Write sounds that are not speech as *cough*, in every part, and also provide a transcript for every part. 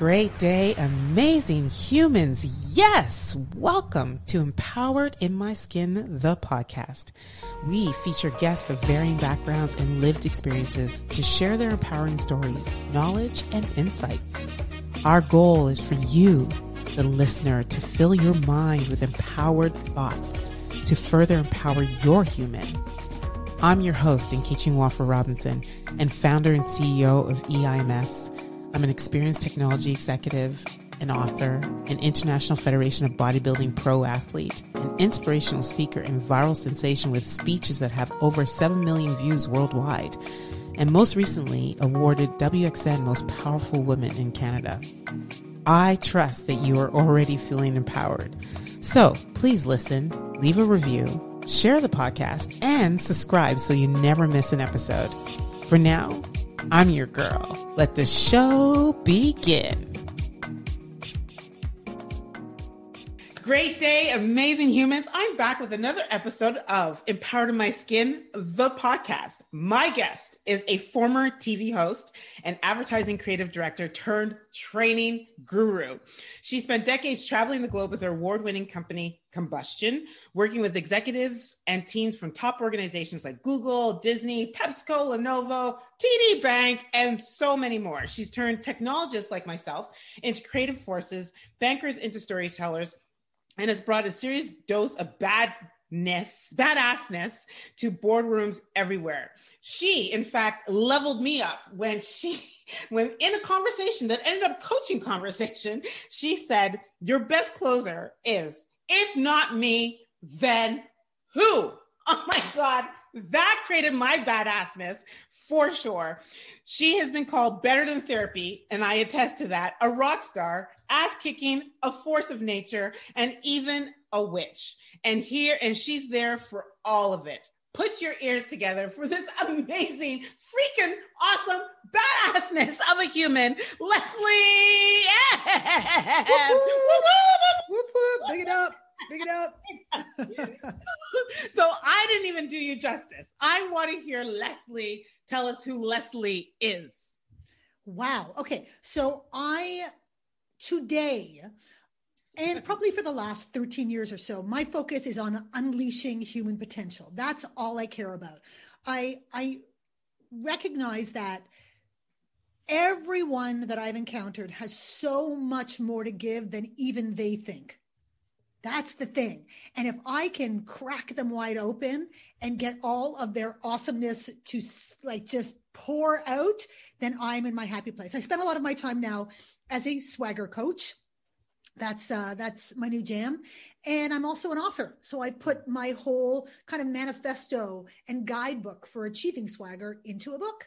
Great day, amazing humans. Yes, welcome to Empowered in My Skin, the podcast. We feature guests of varying backgrounds and lived experiences to share their empowering stories, knowledge, and insights. Our goal is for you, the listener, to fill your mind with empowered thoughts to further empower your human. I'm your host, Nkechi Nwafor Robinson, and founder and CEO of EIMS I'm an experienced technology executive, an author, an International Federation of Bodybuilding pro athlete, an inspirational speaker, and viral sensation with speeches that have over 7 million views worldwide, and most recently awarded WXN Most Powerful Women in Canada. I trust that you are already feeling empowered. So please listen, leave a review, share the podcast, and subscribe so you never miss an episode. For now, I'm your girl. Let the show begin. Great day, amazing humans. I'm back with another episode of Empowered in My Skin, the podcast. My guest is a former TV host and advertising creative director turned training guru. She spent decades traveling the globe with her award winning company, Combustion, working with executives and teams from top organizations like Google, Disney, PepsiCo, Lenovo, TD Bank, and so many more. She's turned technologists like myself into creative forces, bankers into storytellers and has brought a serious dose of badness, badassness to boardrooms everywhere. She, in fact, leveled me up when she, *laughs* when in a conversation that ended up coaching conversation, she said, Your best closer is, if not me, then who? *laughs* Oh my God, that created my badassness for sure. She has been called better than therapy, and I attest to that. A rock star, ass kicking, a force of nature, and even a witch. And here, and she's there for all of it. Put your ears together for this *laughs* amazing, freaking awesome badassness of a human, Leslie. Yeah. Whoop, whoop. Whoop, whoop. Big it up. Big it up. *laughs* so I didn't even do you justice. I want to hear Leslie tell us who Leslie is. Wow. Okay. So I today and *laughs* probably for the last 13 years or so my focus is on unleashing human potential that's all i care about i i recognize that everyone that i've encountered has so much more to give than even they think that's the thing. And if I can crack them wide open and get all of their awesomeness to like just pour out, then I'm in my happy place. I spend a lot of my time now as a swagger coach. That's uh, that's my new jam, and I'm also an author. So I put my whole kind of manifesto and guidebook for achieving swagger into a book.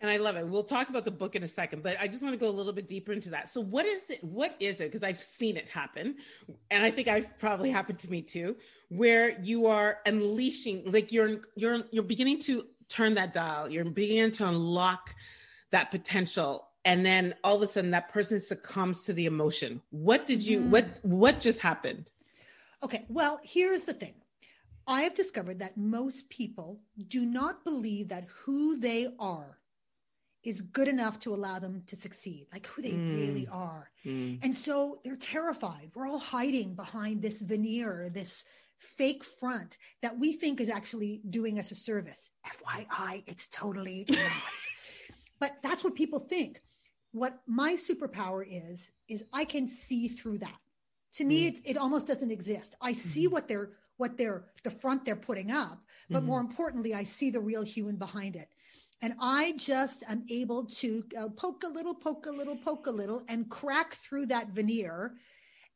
And I love it. We'll talk about the book in a second, but I just want to go a little bit deeper into that. So, what is it? What is it? Because I've seen it happen, and I think I've probably happened to me too, where you are unleashing, like you're you're you're beginning to turn that dial. You're beginning to unlock that potential, and then all of a sudden, that person succumbs to the emotion. What did you? Mm. What what just happened? Okay. Well, here's the thing. I have discovered that most people do not believe that who they are is good enough to allow them to succeed, like who they mm. really are. Mm. And so they're terrified. We're all hiding behind this veneer, this fake front that we think is actually doing us a service. FYI, it's totally *laughs* not. but that's what people think. What my superpower is, is I can see through that. To me, mm. it, it almost doesn't exist. I see mm-hmm. what they're what they're the front they're putting up, but mm-hmm. more importantly, I see the real human behind it. And I just am able to uh, poke a little, poke a little, poke a little, and crack through that veneer,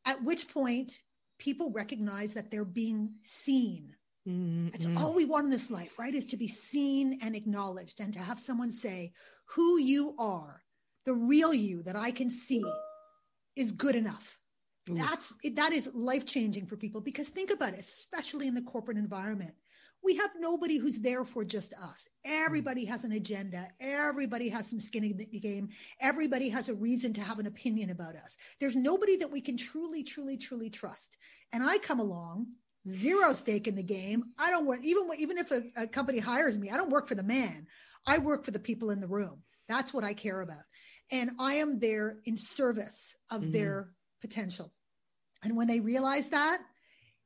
at which point people recognize that they're being seen. Mm-hmm. That's all we want in this life, right? Is to be seen and acknowledged and to have someone say, who you are, the real you that I can see is good enough. Ooh. That's that is life changing for people because think about it, especially in the corporate environment we have nobody who's there for just us. Everybody has an agenda. Everybody has some skin in the game. Everybody has a reason to have an opinion about us. There's nobody that we can truly, truly, truly trust. And I come along, zero stake in the game. I don't work, even, even if a, a company hires me, I don't work for the man. I work for the people in the room. That's what I care about. and I am there in service of mm-hmm. their potential. And when they realize that,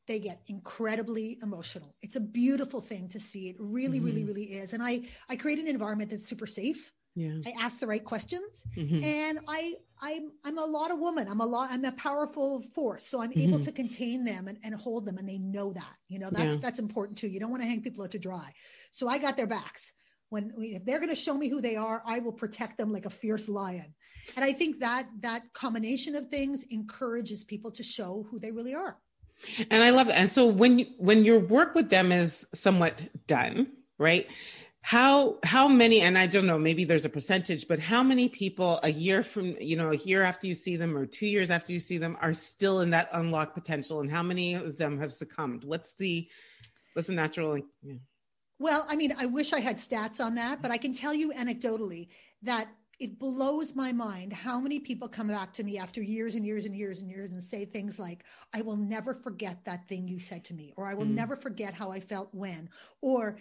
they get incredibly emotional. It's a beautiful thing to see. It really, mm-hmm. really, really is. And I I create an environment that's super safe. Yeah. I ask the right questions, mm-hmm. and I I'm I'm a lot of woman. I'm a lot. I'm a powerful force, so I'm mm-hmm. able to contain them and, and hold them, and they know that. You know that's yeah. that's important too. You don't want to hang people out to dry. So I got their backs. When we, if they're going to show me who they are, I will protect them like a fierce lion. And I think that that combination of things encourages people to show who they really are. And I love it. And so when you, when your work with them is somewhat done, right? How how many and I don't know, maybe there's a percentage, but how many people a year from, you know, a year after you see them or 2 years after you see them are still in that unlocked potential and how many of them have succumbed? What's the what's the natural yeah. Well, I mean, I wish I had stats on that, but I can tell you anecdotally that it blows my mind how many people come back to me after years and years and years and years and say things like, I will never forget that thing you said to me, or I will mm. never forget how I felt when, or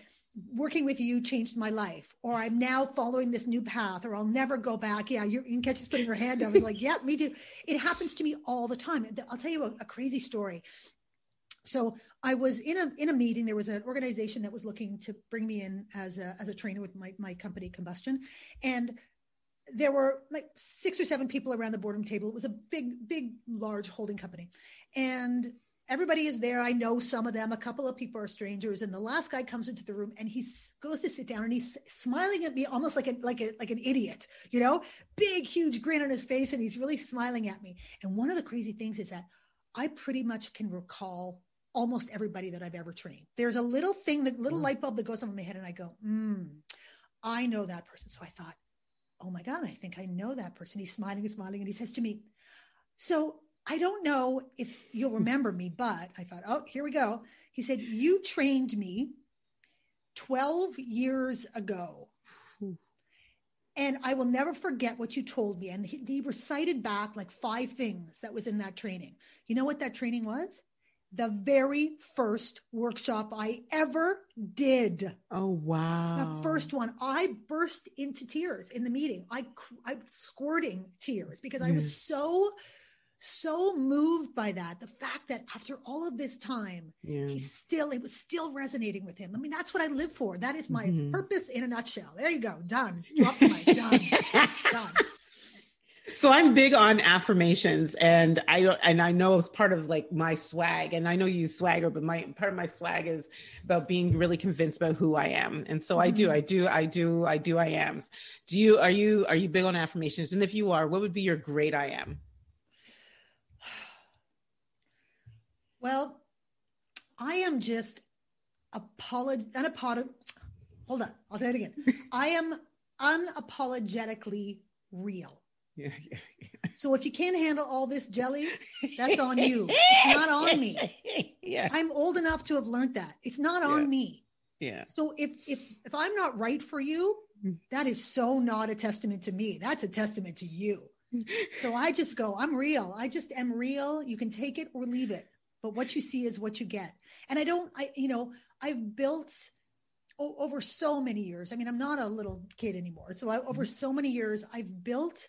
working with you changed my life, or I'm now following this new path, or I'll never go back. Yeah, you can catch us putting her hand down. I was like, yeah, me too. It happens to me all the time. I'll tell you a, a crazy story. So I was in a in a meeting. There was an organization that was looking to bring me in as a as a trainer with my my company Combustion, and there were like six or seven people around the boardroom table. It was a big, big, large holding company. And everybody is there. I know some of them. A couple of people are strangers. And the last guy comes into the room and he goes to sit down and he's smiling at me almost like a like a like an idiot, you know, big, huge grin on his face, and he's really smiling at me. And one of the crazy things is that I pretty much can recall almost everybody that I've ever trained. There's a little thing, the little mm. light bulb that goes on in my head, and I go, hmm, I know that person. So I thought, oh my God, I think I know that person. He's smiling and smiling. And he says to me, So I don't know if you'll *laughs* remember me, but I thought, oh, here we go. He said, You trained me 12 years ago. And I will never forget what you told me. And he, he recited back like five things that was in that training. You know what that training was? The very first workshop I ever did. Oh wow. The first one. I burst into tears in the meeting. I I squirting tears because I was so so moved by that. The fact that after all of this time, yeah. he's still it was still resonating with him. I mean, that's what I live for. That is my mm-hmm. purpose in a nutshell. There you go. Done. *laughs* Drop. Done. Done so I'm big on affirmations and I don't and I know it's part of like my swag and I know you use swagger but my part of my swag is about being really convinced about who I am and so mm-hmm. I do mm-hmm. I do I do I do I ams. Do you are you are you big on affirmations and if you are what would be your great I am? *sighs* Well, I am just apolog unapolog hold on, I'll say it again. *laughs* I am unapologetically real. Yeah, yeah, yeah. So if you can't handle all this jelly, that's on *laughs* you. It's not on me. Yeah. I'm old enough to have learned that. It's not on me. Yeah. So if if if I'm not right for you, that is so not a testament to me. That's a testament to you. so I just go, I'm real. I just am real. You can take it or leave it. But what you see is what you get. And I don't I you know, I've built over so many years. I mean, I'm not a little kid anymore. So I, over mm-hmm. so many years, I've built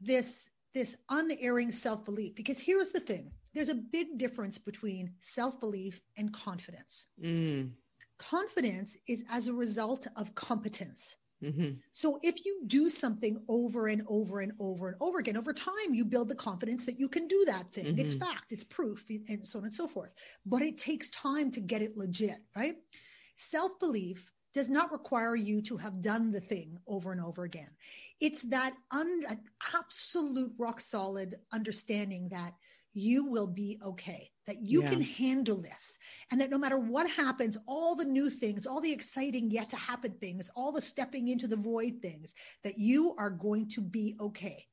this this unerring self-belief. Because here's the thing. There's a big difference between self-belief and confidence. Mm. confidence is as a result of competence. Mm-hmm. so if you do something over and over and over and over again over time you build the confidence that you can do that thing. Mm-hmm. it's fact. It's proof and so on and so forth. But it takes time to get it legit right? Self-belief does not require you to have done the thing over and over again. It's that un- absolute rock solid understanding that you will be okay, that you yeah. can handle this, and that no matter what happens, all the new things, all the exciting yet to happen things, all the stepping into the void things, that you are going to be okay.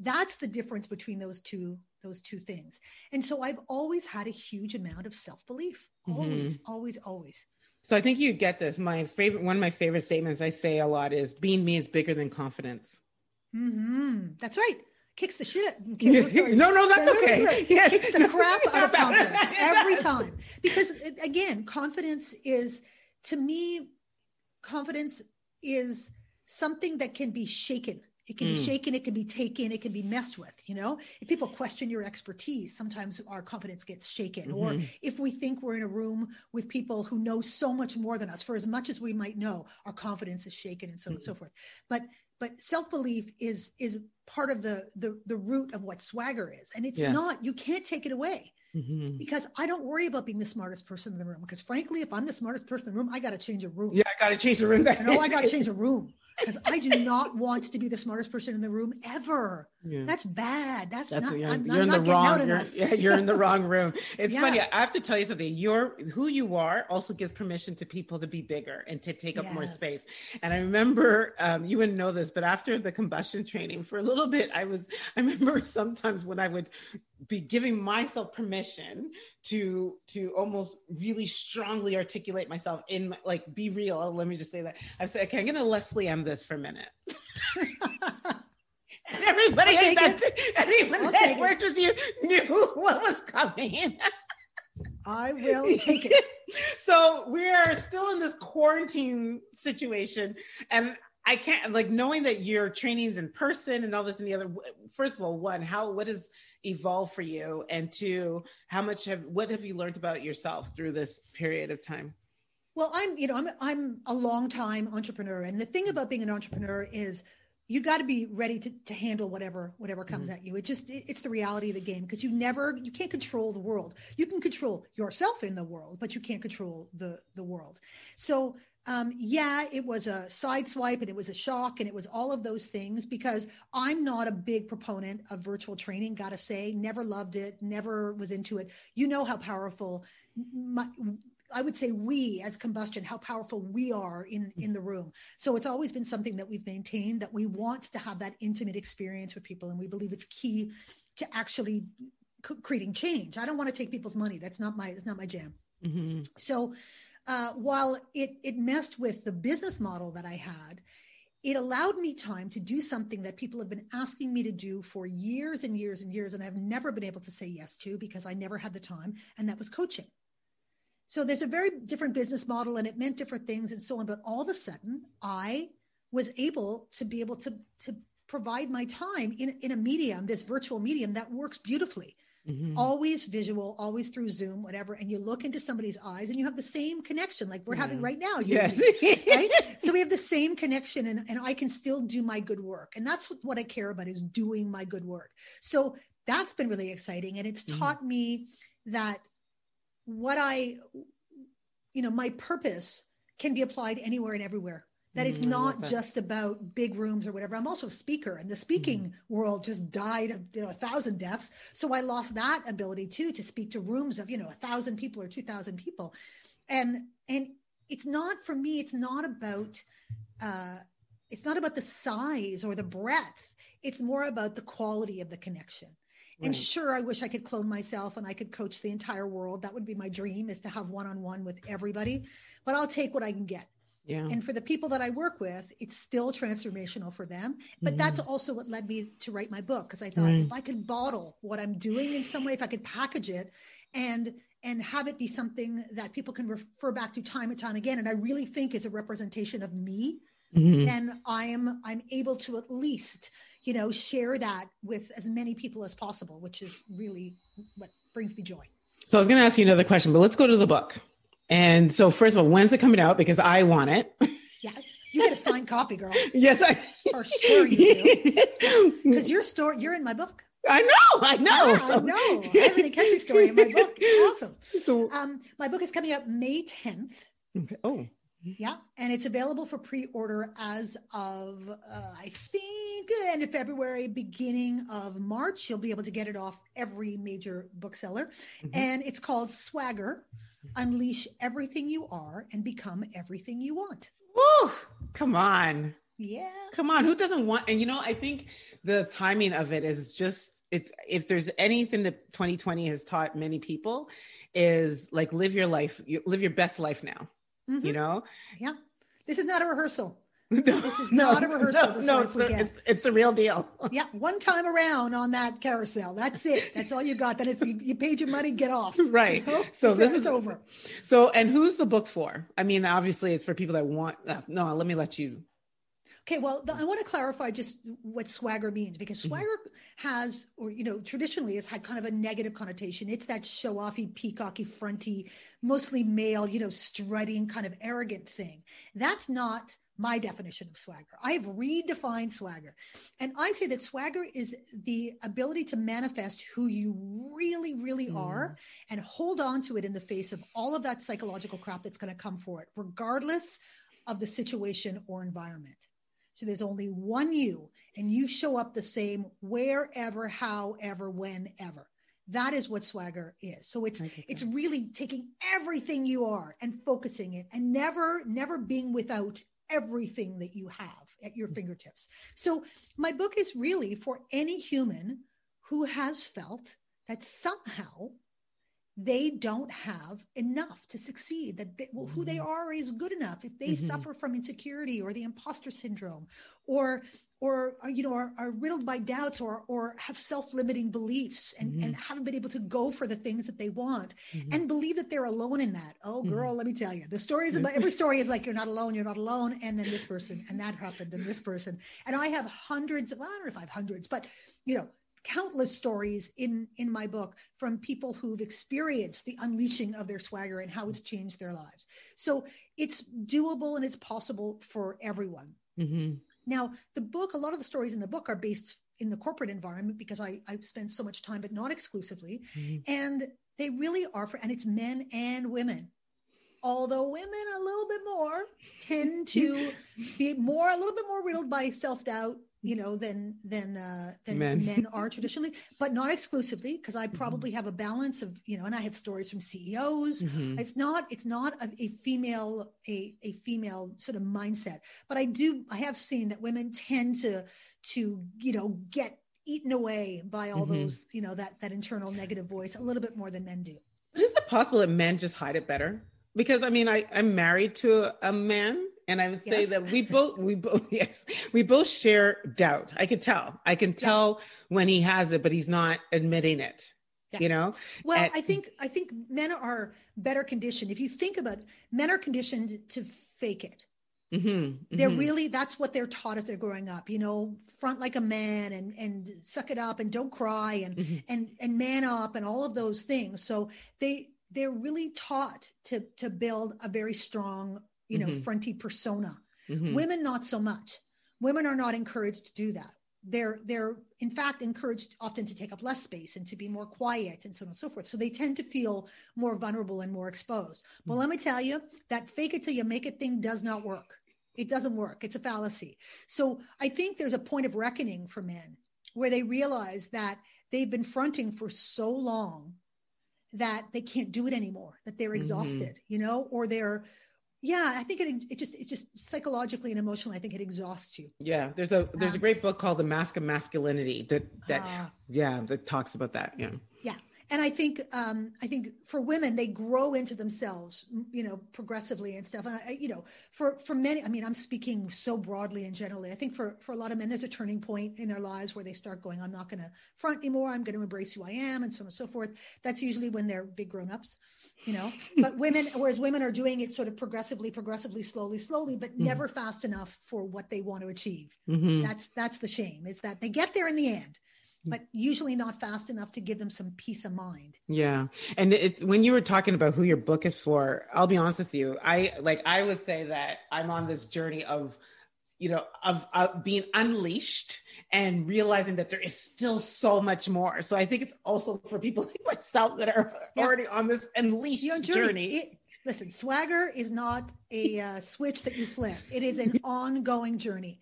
That's the difference between those two those two things. And so I've always had a huge amount of self-belief. Always, mm-hmm. always, always. So I think you get this. My favorite, one of my favorite statements I say a lot is being me is bigger than confidence. Mm-hmm. That's right. Kicks the shit. *laughs* no, no, that's okay. Right. Yeah. Kicks the crap out of *laughs* confidence every time. Because again, confidence is to me, confidence is something that can be shaken It can mm. be shaken, it can be taken, it can be messed with. You know, if people question your expertise, sometimes our confidence gets shaken. Mm-hmm. Or if we think we're in a room with people who know so much more than us, for as much as we might know, our confidence is shaken and so mm-hmm. on and so forth. But but self-belief is is part of the the the root of what swagger is and it's yes. not you can't take it away mm-hmm. because i don't worry about being the smartest person in the room because frankly if i'm the smartest person in the room i got to change a room yeah i got to change the room you know i got to change a room because I do not want to be the smartest person in the room ever. Yeah. That's bad. That's, That's not. You're, I'm, you're I'm in the wrong. You're, yeah, you're in the wrong *laughs* room. It's yeah. funny. I have to tell you something. You're who you are also gives permission to people to be bigger and to take up yes. more space. And I remember um, you wouldn't know this, but after the combustion training, for a little bit, I was. I remember *laughs* sometimes when I would be giving myself permission to to almost really strongly articulate myself in like be real. Let me just say that. I said, okay, I'm gonna Lesley M this for a minute. *laughs* and everybody I anyone I'll that worked it. with you knew what was coming. I will take it. *laughs* so we are still in this quarantine situation, and I can't like knowing that your trainings in person and all this and the other. First of all, one, how what has evolved for you, and two, how much have what have you learned about yourself through this period of time? Well, I'm you know I'm I'm a long time entrepreneur, and the thing about being an entrepreneur is you got to be ready to, to handle whatever whatever comes mm-hmm. at you. It just it, it's the reality of the game because you never you can't control the world. You can control yourself in the world but you can't control the the world. So um, yeah, it was a sideswipe and it was a shock and it was all of those things because I'm not a big proponent of virtual training, gotta say, never loved it, never was into it. You know how powerful my, I would say we as combustion, how powerful we are in in the room. So it's always been something that we've maintained that we want to have that intimate experience with people, and we believe it's key to actually creating change. I don't want to take people's money. That's not my it's not my jam. Mm-hmm. So uh, while it it messed with the business model that I had, it allowed me time to do something that people have been asking me to do for years and years and years, and I've never been able to say yes to because I never had the time, and that was coaching. So there's a very different business model, and it meant different things and so on. But all of a sudden, I was able to be able to to provide my time in in a medium, this virtual medium that works beautifully Mm-hmm. Always visual, always through Zoom, whatever. And you look into somebody's eyes and you have the same connection like we're yeah. having right now. Yes. right. *laughs* So we have the same connection and, and I can still do my good work. And that's what, what I care about is doing my good work. So that's been really exciting. And it's mm-hmm. taught me that what I, you know, my purpose can be applied anywhere and everywhere that it's mm, not just about big rooms or whatever. I'm also a speaker, and the speaking mm world just died of you know a thousand deaths. So I lost that ability too to speak to rooms of you know a thousand people or two thousand people, and and it's not for me. It's not about uh, it's not about the size or the breadth. It's more about the quality of the connection. Right. And sure, I wish I could clone myself and I could coach the entire world. That would be my dream is to have one on one with everybody. But I'll take what I can get. Yeah. And for the people that I work with, it's still transformational for them. But mm-hmm. that's also what led me to write my book because I thought right. if I could bottle what I'm doing in some way, if I could package it and and have it be something that people can refer back to time and time again, and I really think is a representation of me, mm-hmm. then I am I'm able to at least you know share that with as many people as possible, which is really what brings me joy. So I was going to ask you another question, but let's go to the book. And so, first of all, when's it coming out? Because I want it. Yeah, you get a signed copy, girl. *laughs* yes, I for sure you do. *laughs* Because your story, you're in my book. I know, I know. Yeah, so. I know. I have an Nkechi story in my *laughs* book. Awesome. So, um, my book is coming out May 10th. Okay. Oh. Yeah, and it's available for pre-order as of uh, I think end of February, beginning of March. You'll be able to get it off every major bookseller, mm-hmm. and it's called Swagger unleash everything you are and become everything you want. Woo! Come on. Yeah. Come on. Who doesn't want? And you know, I think the timing of it is just it's if there's anything that 2020 has taught many people is like live your life, you live your best life now. Mm-hmm. You know? Yeah. This is not a rehearsal. No, this is not a rehearsal. No, no it's, the, it's, it's, the real deal. *laughs* yeah, one time around on that carousel. That's it. That's all you got. Then it's you, you paid your money, get off. *laughs* Right. You know? So it's, this is over. So, and who's the book for? I mean, obviously, it's for people that want. Uh, no, let me let you. Okay, well, the, I want to clarify just what swagger means because mm-hmm. swagger mm-hmm. has, or you know, traditionally has had kind of a negative connotation. It's that show-offy, peacocky, fronty, mostly male, you know, strutting, kind of arrogant thing. That's not my definition of swagger. I've redefined swagger. And I say that swagger is the ability to manifest who you really, really mm. are and hold on to it in the face of all of that psychological crap that's going to come for it, regardless of the situation or environment. So there's only one you, and you show up the same wherever, however, whenever. That is what swagger is. So it's it's really taking everything you are and focusing it and never never being without everything that you have at your fingertips. So, my book is really for any human who has felt that somehow they don't have enough to succeed that they, well, who they mm-hmm. are is good enough if they mm-hmm. suffer from insecurity or the imposter syndrome or or are, you know are, are, riddled by doubts or or have self-limiting beliefs and mm-hmm. and haven't been able to go for the things that they want mm-hmm. and believe that they're alone in that oh mm-hmm. girl let me tell you the stories about every *laughs* story is like you're not alone you're not alone and then this person and that happened and this person and i have hundreds well i don't know if i have hundreds but you know countless stories in in my book from people who've experienced the unleashing of their swagger and how it's changed their lives so it's doable and it's possible for everyone mm-hmm. Now the book a lot of the stories in the book are based in the corporate environment because i i spend so much time but not exclusively mm-hmm. and they really are for and it's men and women although women a little bit more tend to *laughs* be more a little bit more riddled by self-doubt you know than than uh than men, men are traditionally but not exclusively because i mm-hmm. probably mm-hmm. have a balance of you know and i have stories from ceos mm-hmm. it's not it's not a, a, female a, a female sort of mindset but i do i have seen that women tend to to you know get eaten away by all mm-hmm. those you know that that internal negative voice a little bit more than men do is it possible that men just hide it better because i mean i i'm married to a man and I would say yes. that we both, we both, *laughs* yes, we both share doubt. I could tell. I can tell yeah. when he has it, but he's not admitting it. Yeah. You know. Well, and, I think I think men are better conditioned. If you think about it, men are conditioned to fake it. Mm-hmm, mm-hmm. They're really that's what they're taught as they're growing up. You know, front like a man and and suck it up and don't cry and mm-hmm. and and man up and all of those things. So they they're really taught to to build a very strong you know, mm-hmm. fronty persona. Mm-hmm. Women, not so much. Women are not encouraged to do that. They're they're in fact encouraged often to take up less space and to be more quiet and so on and so forth. So they tend to feel more vulnerable and more exposed. But mm-hmm. let me tell you, that fake it till you make it thing does not work. It doesn't work. It's a fallacy. So I think there's a point of reckoning for men where they realize that they've been fronting for so long that they can't do it anymore, that they're mm-hmm. exhausted, mm-hmm. you know, or they're yeah i think it, it just it just psychologically and emotionally i think it exhausts you. Yeah there's a there's a great book called the mask of masculinity that that uh, yeah that talks about that yeah. Yeah and i think um i think for women they grow into themselves you know progressively and stuff and I, you know for for many i mean i'm speaking so broadly and generally i think for for a lot of men there's a turning point in their lives where they start going i'm not going to front anymore i'm going to embrace who i am and so on and so forth. That's usually when they're big grown-ups you know *laughs* but women whereas women are doing it sort of progressively progressively slowly slowly but mm-hmm. never fast enough for what they want to achieve mm-hmm. that's that's the shame is that they get there in the end but usually not fast enough to give them some peace of mind. Yeah. And it's when you were talking about who your book is for, I'll be honest with you. I like I would say that I'm on this journey of you know of, of being unleashed and realizing that there is still so much more. So I think it's also for people *laughs* like myself that are yeah. already on this unleashed journey. journey. It, listen, swagger is not a uh, switch that you flip. It is an *laughs* ongoing journey.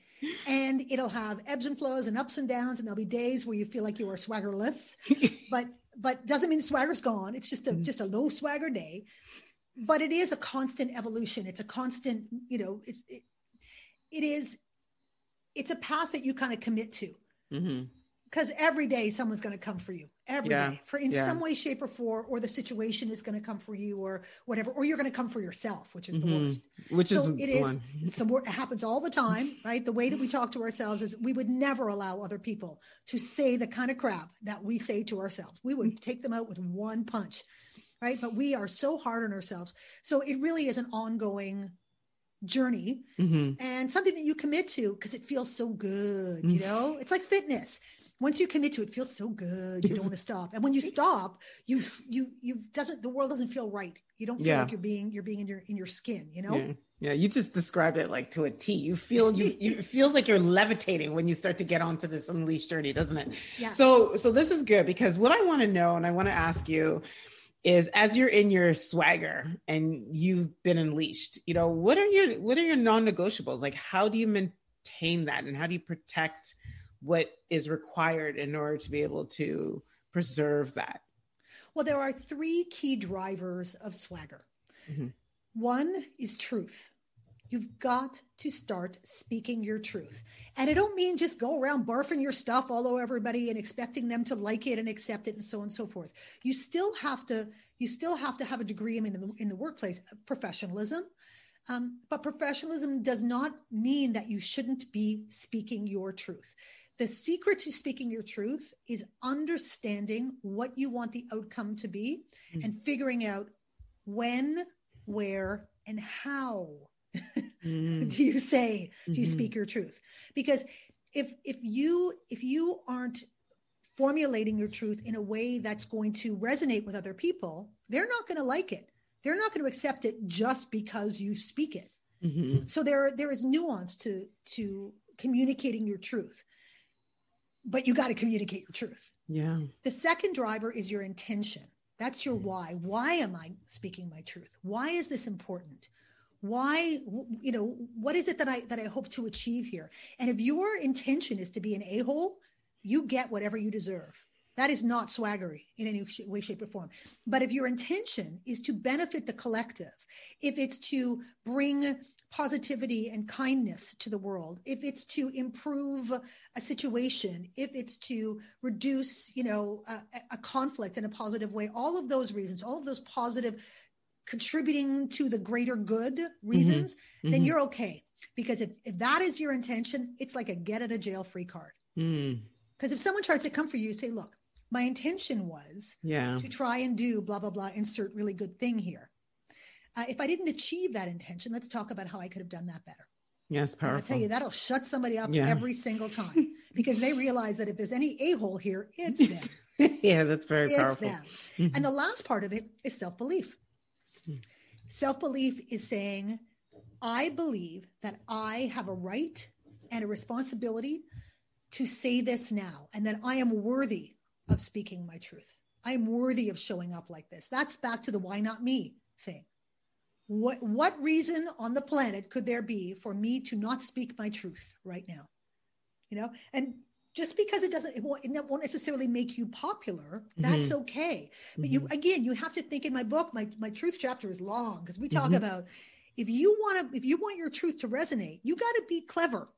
And it'll have ebbs and flows and ups and downs, and there'll be days where you feel like you are swaggerless, *laughs* but but doesn't mean swagger's gone. It's just a mm-hmm. just a low swagger day. But it is a constant evolution. It's a constant, you know, it's it, it is it's a path that you kind of commit to because mm-hmm. every day someone's going to come for you every yeah. day, for in yeah. some way shape or form or the situation is going to come for you or whatever or you're going to come for yourself which is mm-hmm. the worst which so is it is it's *laughs* the it happens all the time right the way that we talk to ourselves is we would never allow other people to say the kind of crap that we say to ourselves we would take them out with one punch right but we are so hard on ourselves so it really is an ongoing journey Mhm. and something that you commit to because it feels so good. You Mm. know, it's like fitness. Once you commit to it, it feels so good. You don't want to stop. And when you stop, you you you doesn't the world doesn't feel right. You don't feel Yeah. like you're being you're being in your in your skin. You know. Yeah. Yeah, you just described it like to a T. You feel you, you it *laughs* feels like you're levitating when you start to get onto this unleashed journey, doesn't it? Yeah. So so this is good because what I want to know and I want to ask you is as you're in your swagger and you've been unleashed, you know, what are your what are your non-negotiables? Like how do you maintain that and how do you protect what is required in order to be able to preserve that? Well, there are three key drivers of swagger. Mhm. One is truth. You've got to start speaking your truth. And I don't mean just go around barfing your stuff all over everybody and expecting them to like it and accept it and so on and so forth. You still have to you still have to have a degree I mean in the, in the workplace professionalism. Um, but professionalism does not mean that you shouldn't be speaking your truth. The secret to speaking your truth is understanding what you want the outcome to be Mm. and figuring out when, where, and how Mm, *laughs* do you say do you Mhm. speak your truth because if if you if you aren't formulating your truth in a way that's going to resonate with other people they're not going to like it they're not going to accept it just because you speak it mhm. so there there is nuance to to communicating your truth but you got to communicate your truth Yeah. the second driver is your intention. That's your why. Why am I speaking my truth? Why is this important? Why, you know, what is it that I that I hope to achieve here? And if your intention is to be an a-hole, you get whatever you deserve. That is not swaggery in any way, shape, or form. But if your intention is to benefit the collective, if it's to bring positivity and kindness to the world, if it's to improve a situation, if it's to reduce, you know, a, a conflict in a positive way, all of those reasons, all of those positive contributing to the greater good reasons, then Mhm. you're okay. Because if, if that is your intention, it's like a get out of jail free card. Mm, Because if someone tries to come for you, say, look, my intention was yeah. to try and do blah, blah, blah, insert really good thing here. Uh, if I didn't achieve that intention, let's talk about how I could have done that better. Yes, And I'll tell you, that'll shut somebody up Yeah. every single time *laughs* because they realize that if there's any a hole here, it's them. *laughs* yeah, that's very it's powerful. them. Mhm. And the last part of it is self belief. Self belief is saying, I believe that I have a right and a responsibility to say this now, and that I am worthy of speaking my truth. I am worthy of showing up like this. That's back to the why not me thing. What what reason on the planet could there be for me to not speak my truth right now? You know, and just because it doesn't, it won't, it won't necessarily make you popular. That's okay. But you Mhm. again, you have to think. In my book, my my truth chapter is long because we talk Mhm. about if you want to, if you want your truth to resonate, you got to be clever.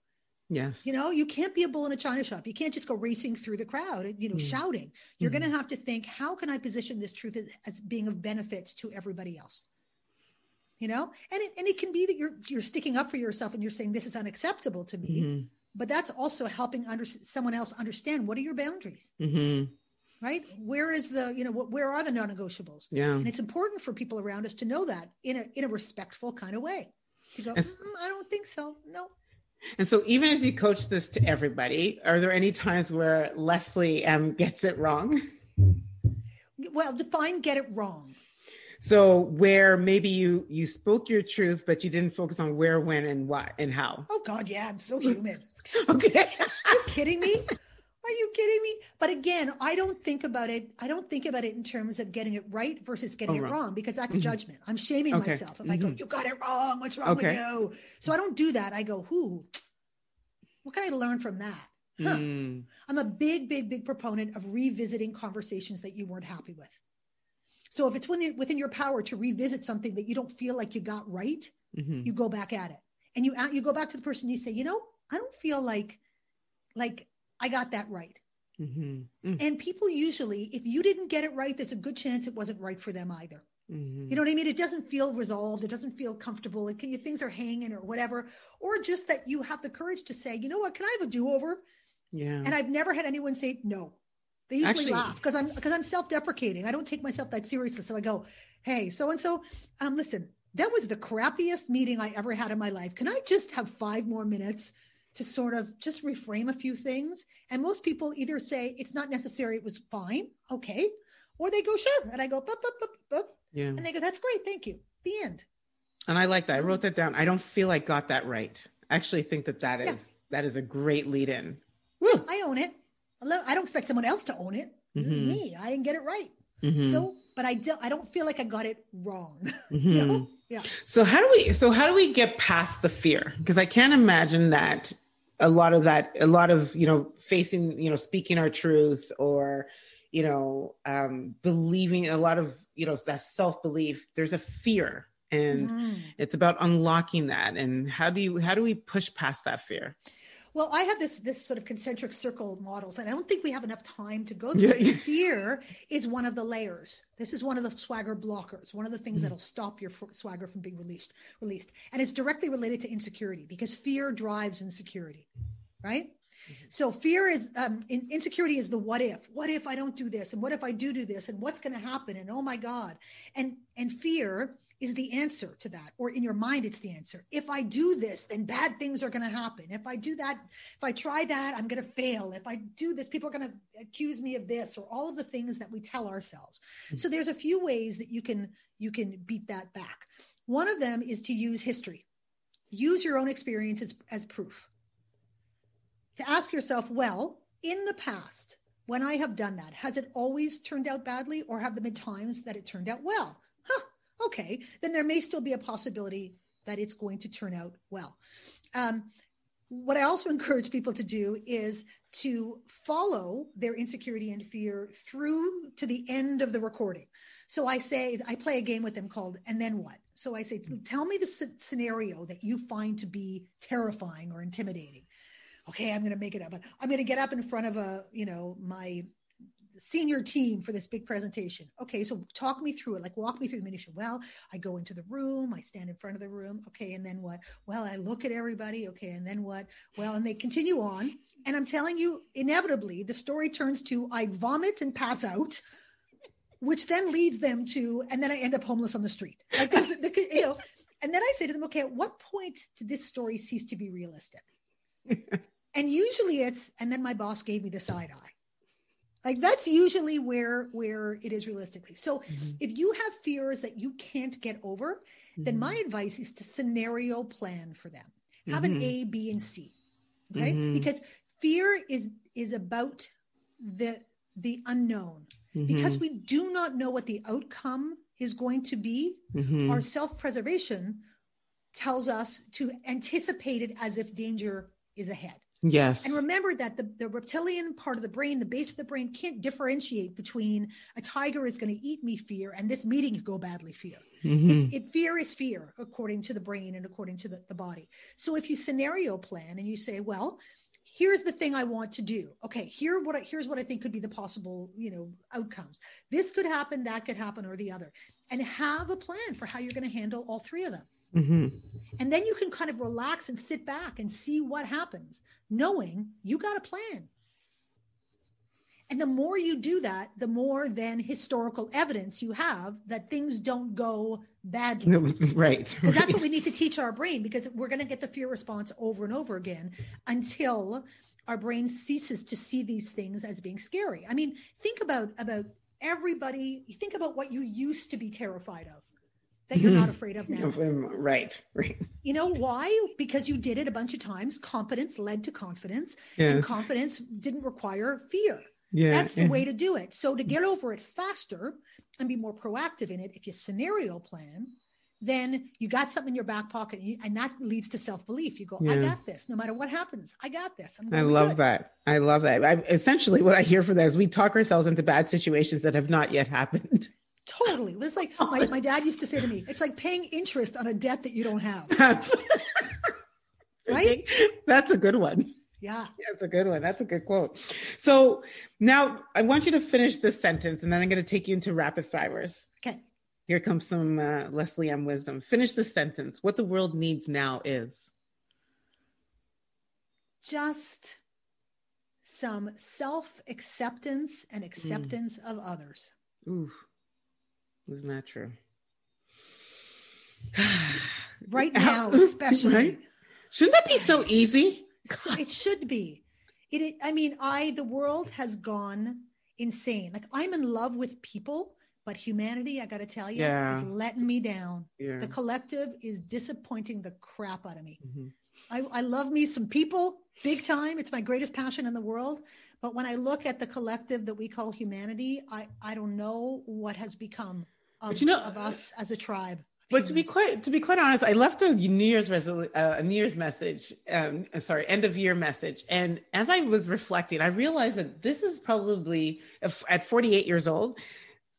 Yes. You know, you can't be a bull in a china shop. You can't just go racing through the crowd, you know, Mm. shouting. You're Mhm. going to have to think, how can I position this truth as, as being of benefit to everybody else? You know, and it, and it can be that you're you're sticking up for yourself and you're saying this is unacceptable to me, Mhm. But that's also helping under, someone else understand what are your boundaries, Mhm. right? Where is the you know what, where are the non-negotiables? Yeah. And it's important for people around us to know that in a in a respectful kind of way. To go. "Mm, I don't think so. No, And so, even as you coach this to everybody, are there any times where Leslie M gets it wrong? well, define get it wrong. So, where maybe you you spoke your truth, but you didn't focus on where, when, and what, and how. Oh God, yeah, I'm so human. *laughs* Okay. Are you kidding me? Are you kidding me? But again, I don't think about it. I don't think about it in terms of getting it right versus getting Oh, it wrong. wrong because that's Mhm. judgment. I'm shaming Okay. myself if I go. "You got it wrong. What's wrong Okay. with you?" So I don't do that. I go, "Who? What can I learn from that?" Huh. Mm, I'm a big, big, big proponent of revisiting conversations that you weren't happy with. So if it's within, within your power to revisit something that you don't feel like you got right, mhm. you go back at it and you you go back to the person And you say you know i don't feel like like i got that right. Mhm. Mm, and people usually if you didn't get it right there's a good chance it wasn't right for them either. Mhm. you know what i mean? It doesn't feel resolved. It doesn't feel comfortable. It can, things are hanging or whatever. Or just that you have the courage to say you know what? Can i have a do-over? Yeah. and i've never had anyone say no. They usually Actually- laugh because i'm because i'm self-deprecating. I don't take myself that seriously. So i go hey so and so um listen that was the crappiest meeting I ever had in my life. Can I just have five more minutes to sort of just reframe a few things? And most people either say it's not necessary, it was fine, okay, or they go sure, and I go bup, bup, bup, Yeah. and they go that's great, thank you. The end. And I like that. I wrote that down. I don't feel I got that right. I actually think that that is Yeah. that is a great lead in. I own it. I don't expect someone else to own it. Mhm. Me, I didn't get it right. Mm-hmm. So, but I don't. I don't feel like I got it wrong. *laughs* you know? Yeah. So how do we so how do we get past the fear? Because I can't imagine that a lot of that a lot of you know facing you know speaking our truth or you know um believing a lot of you know that self-belief there's a fear and Mhm. it's about unlocking that and how do you how do we push past that fear Well, I have this this sort of concentric circle models, and I don't think we have enough time to go through. yeah. Fear is one of the layers. This is one of the swagger blockers, one of the Mm. things that'll stop your swagger from being released. Released, and it's directly related to insecurity because fear drives insecurity, right? Mm-hmm. So fear is um, in, insecurity is the what if. What if I don't do this, and what if I do do this, and what's going to happen, and oh my god, and and fear is the answer to that or in your mind it's the answer. If i do this then bad things are going to happen. If i do that if i try that i'm going to fail. If i do this people are going to accuse me of this or all of the things that we tell ourselves. Hmm. So there's a few ways that you can you can beat that back. One of them is to use history. Use your own experiences as proof. To ask yourself well in the past when i have done that has it always turned out badly or have there been times that it turned out well okay then there may still be a possibility that it's going to turn out well um, what I also *laughs* encourage people to do is to follow their insecurity and fear through to the end of the recording. So I say, I play a game with them called, and then what? So I say, tell me the sc- scenario that you find to be terrifying or intimidating. Okay, I'm going to make it up. But I'm going to get up in front of a, you know, my senior team for this big presentation. Okay, so talk me through it. Like walk me through the minutia. Well, I go into the room, I stand in front of the room. Okay, and then what? Well, I look at everybody. Okay, and then what? Well, and they continue on. And I'm telling you, inevitably, the story turns to I vomit and pass out, which then leads them to, and then I end up homeless on the street. Like there's, you know, and then I say to them, okay, at what point did this story cease to be realistic? *laughs* and usually it's, and then my boss gave me the side eye like that's usually where where it is realistically so Mhm. if you have fears that you can't get over then Mhm. my advice is to scenario plan for them have an Mhm. a b and c okay Mhm. because fear is is about the the unknown because Mhm. we do not know what the outcome is going to be Mhm. our self-preservation tells us to anticipate it as if danger is ahead yes and remember that the, the reptilian part of the brain, the base of the brain, can't differentiate between a tiger is going to eat me fear and this meeting could go badly fear. Mhm. It, it fear is fear according to the brain and according to the, the body. So if you scenario plan and you say, well, here's the thing I want to do. Okay, here what I, here's what I think could be the possible, you know, outcomes. This could happen, that could happen, or the other, and have a plan for how you're going to handle all three of them. Mhm. And then you can kind of relax and sit back and see what happens, knowing you got a plan. And the more you do that, the more then historical evidence you have that things don't go badly. *laughs* right *laughs* Because that's what we need to teach our brain because we're going to get the fear response over and over again until our brain ceases to see these things as being scary. I mean, think about about everybody, think about what you used to be terrified of that you're not mm-hmm. afraid of *laughs* now. Um, right right You know why? Because you did it a bunch of times. Competence led to confidence, and confidence didn't require fear. yeah That's the yeah. way to do it. So to get over it faster and be more proactive in it, if you scenario plan, then you got something in your back pocket, and, you- and that leads to self belief. You go, I got this. No matter what happens, I got this. I love good." that. I love that. I, essentially, what I hear from that is we talk ourselves into bad situations that have not yet happened. Totally. It's like *laughs* my, my dad used to say to me, it's like paying interest on a debt that you don't have. *laughs* Right? That's a good one. Yeah. That's a good one. That's a good quote. So now I want you to finish this sentence, and then I'm going to take you into rapid fires. Okay. Here comes some uh, Leslie M. wisdom. Finish the sentence. What the world needs now is. Just some self acceptance and acceptance of others. Ooh, isn't that true? *sighs* right *laughs* now, especially. Right? Shouldn't that be so easy? it should be. It, it, I mean, I the world has gone insane. Like I'm in love with people, but humanity, I got to tell you, yeah. is letting me down. Yeah. The collective is disappointing the crap out of me. Mm-hmm. I, I love me some people big time. It's my greatest passion in the world. But when I look at the collective that we call humanity, I, I don't know what has become of, you know, of us as a tribe. But to be quite to be quite honest, I left a New Year's resolu- uh, a New Year's message, um, uh, sorry, end of year message, and as I was reflecting, I realized that this is probably at 48 years old,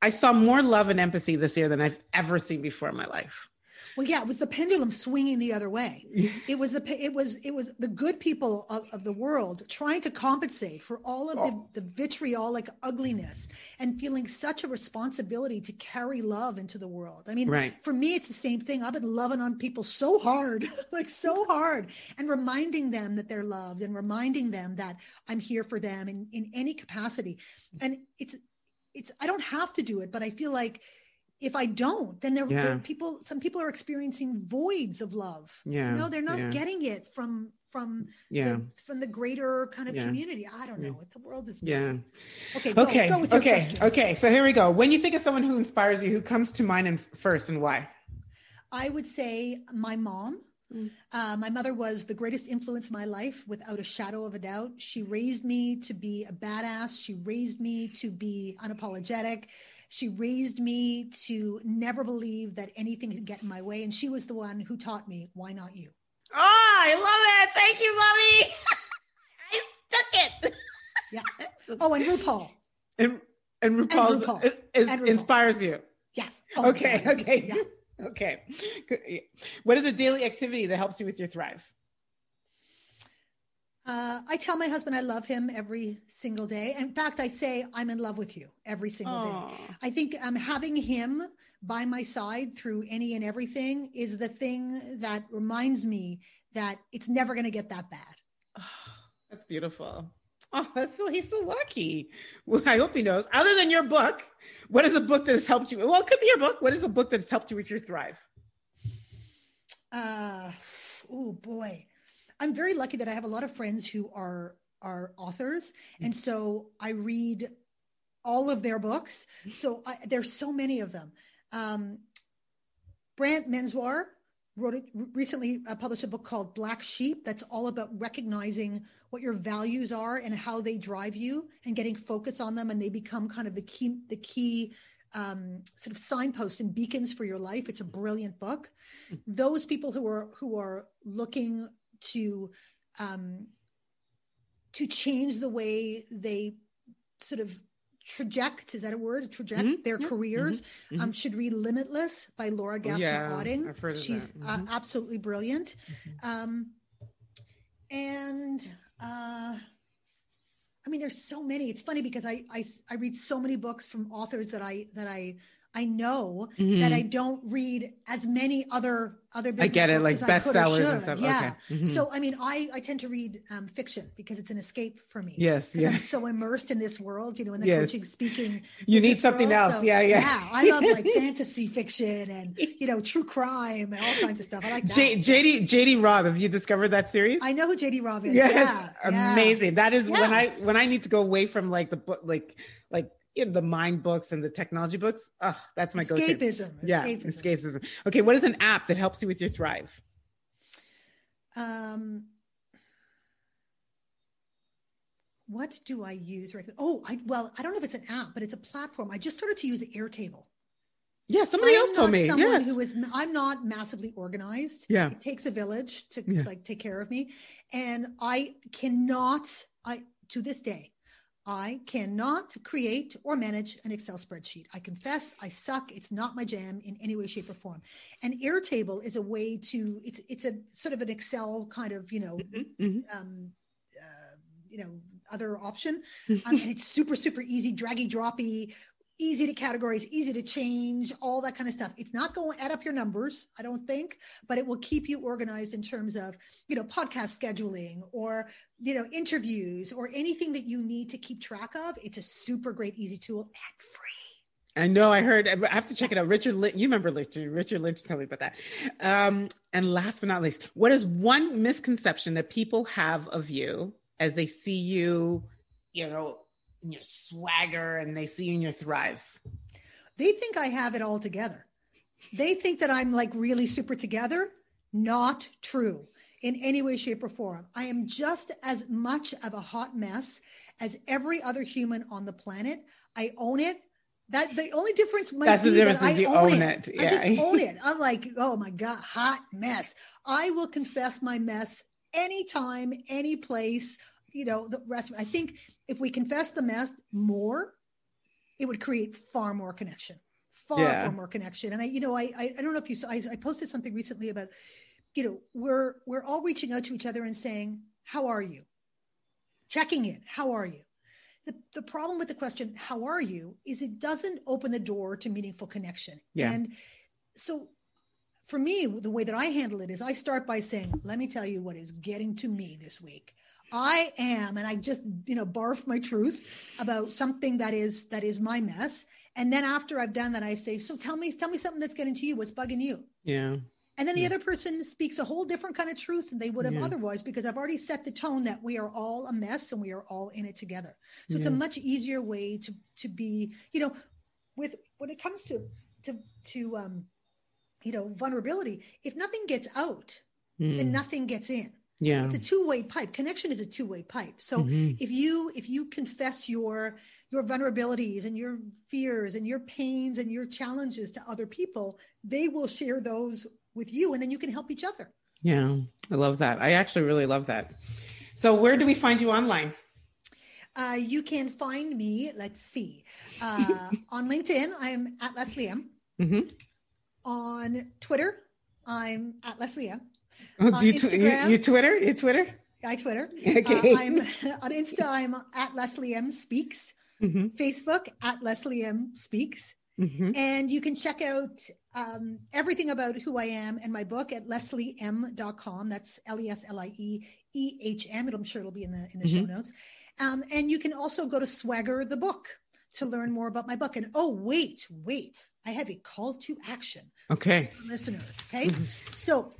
I saw more love and empathy this year than I've ever seen before in my life. Well, yeah, it was the pendulum swinging the other way. it was the it was it was the good people of, of the world trying to compensate for all of oh. the, the vitriolic ugliness and feeling such a responsibility to carry love into the world. I mean, right. for me, it's the same thing. I've been loving on people so hard, *laughs* like so hard, and reminding them that they're loved and reminding them that I'm here for them in, in any capacity. And it's it's I don't have to do it, but I feel like if I don't, then there, yeah. there people, some people are experiencing voids of love. Yeah. You know, they're not yeah. getting it from, from, yeah. The, from the greater kind of yeah. community. I don't know. What the world is, yeah. Okay. Go, okay. Go okay. Questions. Okay. So here we go. When you think of someone who inspires you, who comes to mind and first and why? I would say my mom. Mm. Uh, my mother was the greatest influence in my life without a shadow of a doubt. She raised me to be a badass. She raised me to be unapologetic. She raised me to never believe that anything could get in my way. And she was the one who taught me, why not you? Oh, I love it. Thank you, mommy. *laughs* I took it. *laughs* yeah. Oh, and RuPaul. And, and RuPaul, and RuPaul. Is, and RuPaul. inspires you. Yes. Oh, okay. Okay. Yeah. *laughs* Okay. What is a daily activity that helps you with your thrive? Uh, I tell my husband I love him every single day. In fact, I say I'm in love with you every single Aww. day. I think um, having him by my side through any and everything is the thing that reminds me that it's never going to get that bad. Oh, *sighs* that's beautiful. Oh, that's so he's so lucky. Well, I hope he knows. Other than your book, what is a book that has helped you? Well, it could be your book. What is a book that's helped you with your thrive? Uh, oh boy. I'm very lucky that I have a lot of friends who are are authors, and so I read all of their books. So I, there's so many of them. Um, Brant Menswar wrote it recently uh, published a book called Black Sheep that's all about recognizing what your values are and how they drive you and getting focus on them and they become kind of the key the key um, sort of signposts and beacons for your life. It's a brilliant book. Mm-hmm. Those people who are who are looking to um, to change the way they sort of traject is that a word traject mm-hmm. their yeah. careers mm-hmm. mm-hmm. Um, should read limitless by Laura Gassner yeah, she's uh, mm-hmm. uh, absolutely brilliant mm-hmm. um, and uh, i mean there's so many it's funny because I, I i read so many books from authors that i that i I know mm-hmm. that I don't read as many other other business I get it, like bestsellers and stuff. Yeah. Okay. Mm-hmm. So I mean, I I tend to read um, fiction because it's an escape for me. Yes. Yeah. I'm so immersed in this world, you know, in the yes. coaching, speaking. You need something world. else. So, yeah, yeah. Yeah. I love like *laughs* fantasy fiction and you know true crime and all kinds of stuff. I like that. J- JD JD Robb. Have you discovered that series? I know who JD Robb is. Yes. Yeah. Amazing. That is yeah. when I when I need to go away from like the book like like you know, the mind books and the technology books. Oh, that's my go-to. Escapism. Yeah, escapism. Okay, what is an app that helps you with your Thrive? Um, what do I use right Oh, I well, I don't know if it's an app, but it's a platform. I just started to use Airtable. Yeah, somebody I'm else told me. Someone yes. who is I'm not massively organized. Yeah. It takes a village to yeah. like take care of me. And I cannot I to this day I cannot create or manage an Excel spreadsheet. I confess I suck. It's not my jam in any way, shape, or form. And Airtable is a way to it's it's a sort of an Excel kind of you know mm-hmm. mm-hmm. um, uh, you know other option, *laughs* um, and it's super super easy, draggy droppy easy to categorize, easy to change, all that kind of stuff. It's not going to add up your numbers, I don't think, but it will keep you organized in terms of, you know, podcast scheduling or, you know, interviews or anything that you need to keep track of. It's a super great, easy tool and free. I know. I heard. I have to check it out. Richard, Lynch, you remember Richard? Richard Lynch told me about that. Um, and last but not least, what is one misconception that people have of you as they see you, you know, in your swagger and they see you in your thrive? They think I have it all together. They think that I'm like really super together. Not true in any way, shape, or form. I am just as much of a hot mess as every other human on the planet. I own it. That the only difference might That's be the difference that I you own, own it. it. I just own *laughs* it. I'm like, oh my god, hot mess. I will confess my mess anytime, any place. You know, the rest. I think if we confess the mess more, it would create far more connection. Far, Yeah. far more connection. And I, you know, I, I, I don't know if you saw. I, I posted something recently about, you know, we're we're all reaching out to each other and saying, "How are you?" Checking in. How are you? The, the problem with the question, how are you, is it doesn't open the door to meaningful connection. Yeah. And so for me, the way that I handle it is I start by saying, let me tell you what is getting to me this week. I am, and I just, you know, barf my truth about something that is that is my mess. And then after I've done that, I say, so tell me, tell me something that's getting to you. What's bugging you? Yeah. And then the Yeah. other person speaks a whole different kind of truth than they would have Yeah. otherwise because I've already set the tone that we are all a mess and we are all in it together. So it's a much easier way to to be, you know, with when it comes to to to um, you know, vulnerability. If nothing gets out, then Mm. nothing gets in. Yeah. It's a two-way pipe. Connection is a two-way pipe. So Mhm. if you if you confess your your vulnerabilities and your fears and your pains and your challenges to other people they will share those with you and then you can help each other Yeah. I love that. I actually really love that. So, where do we find you online? uh, you can find me let's see *laughs* uh, on linkedin i'm at leslie m Mhm. on twitter i'm at leslie m Oh, *laughs* On do you, tw- you, you Twitter? You Twitter? i twitter *laughs* Okay. uh, i'm *laughs* on insta i'm at leslie m speaks hmm facebook at leslie m speaks hmm And you can check out um, everything about who I am and my book at leslieehm.com. That's L E S L I E E H M. I'm sure it'll be in the in the show notes. Um, and you can also go to Swagger the book to learn more about my book. And oh, wait, wait, I have a call to action, Okay. listeners. Okay, so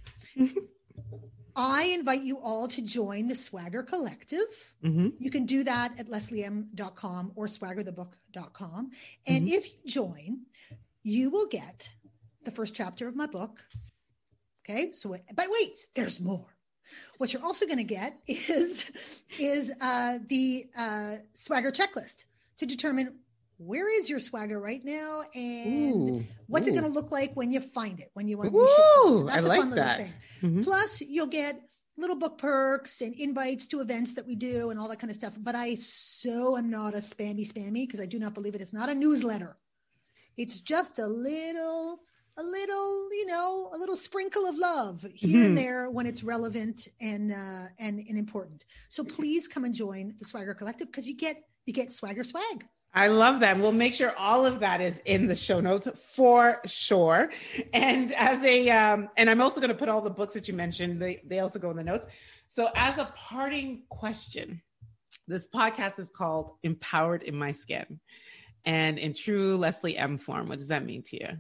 I invite you all to join the Swagger Collective. hmm You can do that at leslieehm.com or swaggerthebook.com. And Mm-hmm. if you join, you will get the first chapter of my book. Okay. So, but wait, there's more. What you're also going to get *laughs* is, is uh, the uh, swagger checklist to determine where is your swagger right now and Ooh. what's it going to look like when you find it, when you want Ooh, I a like fun little that. thing. Mhm. Plus, you'll get little book perks and invites to events that we do and all that kind of stuff. But I so am not a spammy spammy because I do not believe it. It's not a newsletter. It's just a little, a little, you know, a little sprinkle of love here Mhm. and there when it's relevant and uh, and and important. So please come and join the Swagger Collective because you get you get swagger swag. I love that. We'll make sure all of that is in the show notes for sure. And as a, um, and I'm also going to put all the books that you mentioned. They they also go in the notes. So as a parting question, this podcast is called "Empowered in My Skin," and in true Leslie M form, what does that mean to you?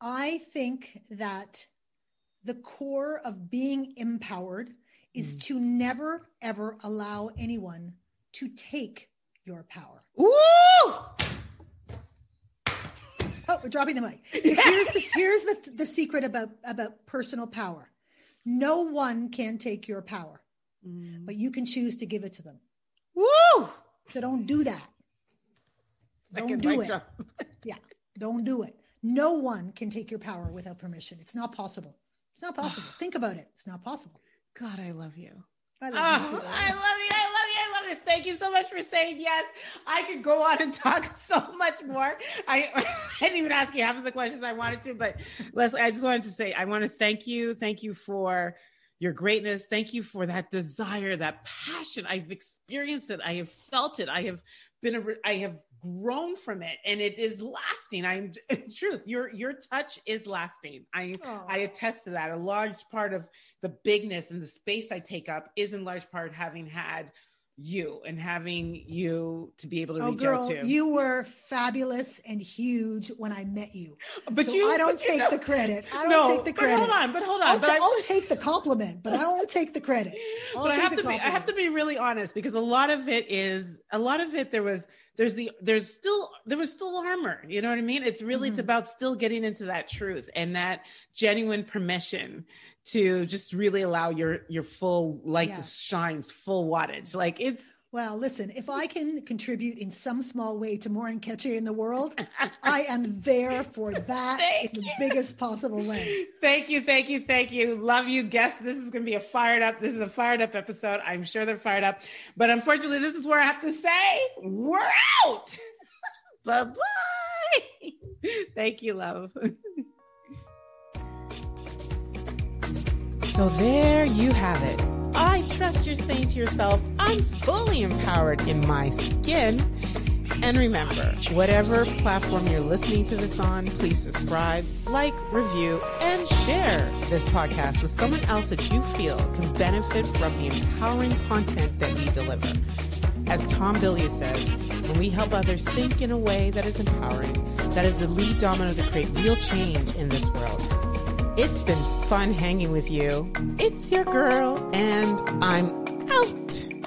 I think that the core of being empowered is Mm. to never ever allow anyone to take your power. Ooh! Oh, we're dropping the mic. *laughs* 'Cause Here's the here's the, the secret about about personal power. No one can take your power, Mm. but you can choose to give it to them. Woo! So don't do that. Don't do it. *laughs* Yeah, don't do it. No one can take your power without permission. It's not possible. It's not possible. *sighs* Think about it. It's not possible. God, I love you. I Oh, love you I too. love you. I love you. I love you. Thank you so much for saying yes. I could go on and *laughs* talk so much more. I, *laughs* I didn't even ask you half of the questions I wanted to, but Leslie, I just wanted to say I want to thank you. Thank you for your greatness. Thank you for that desire, that passion. I've experienced it. I have felt it. I have been a, I have grown from it and it is lasting. I'm truth. Your your touch is lasting. I Aw. I attest to that. A large part of the bigness and the space I take up is in large part having had you and having you to be able to oh, reach girl, out to. You were fabulous and huge when I met you. but so you, I don't but you take know- the credit. I don't no, take the but credit. hold on, but hold on. I'll, but I- I'll take the compliment, but I won't take the credit. *laughs* I'll but I have to be I have to be really honest because a lot of it is a lot of it there was there's the there's still there was still armor you know what I mean it's really it's Mhm. about still getting into that truth and that genuine permission to just really allow your your full light Yeah. to shine full wattage like it's Well, listen, if I can contribute in some small way to more Nkechi in the world, *laughs* I am there for that in the you. biggest possible way. Thank you, thank you, thank you. Love you, guests. This is going to be a fired up. This is a fired up episode. I'm sure they're fired up, but unfortunately, this is where I have to say we're out. *laughs* bye bye. Thank you, love. So there you have it. I trust you're saying to yourself, I'm fully empowered in my skin. And remember, whatever platform you're listening to this on, please subscribe, like, review, and share this podcast with someone else that you feel can benefit from the empowering content that we deliver. As Tom Bilyeu says, when we help others think in a way that is empowering, that is the lead domino to create real change in this world. It's been fun hanging with you. It's your girl, and I'm out.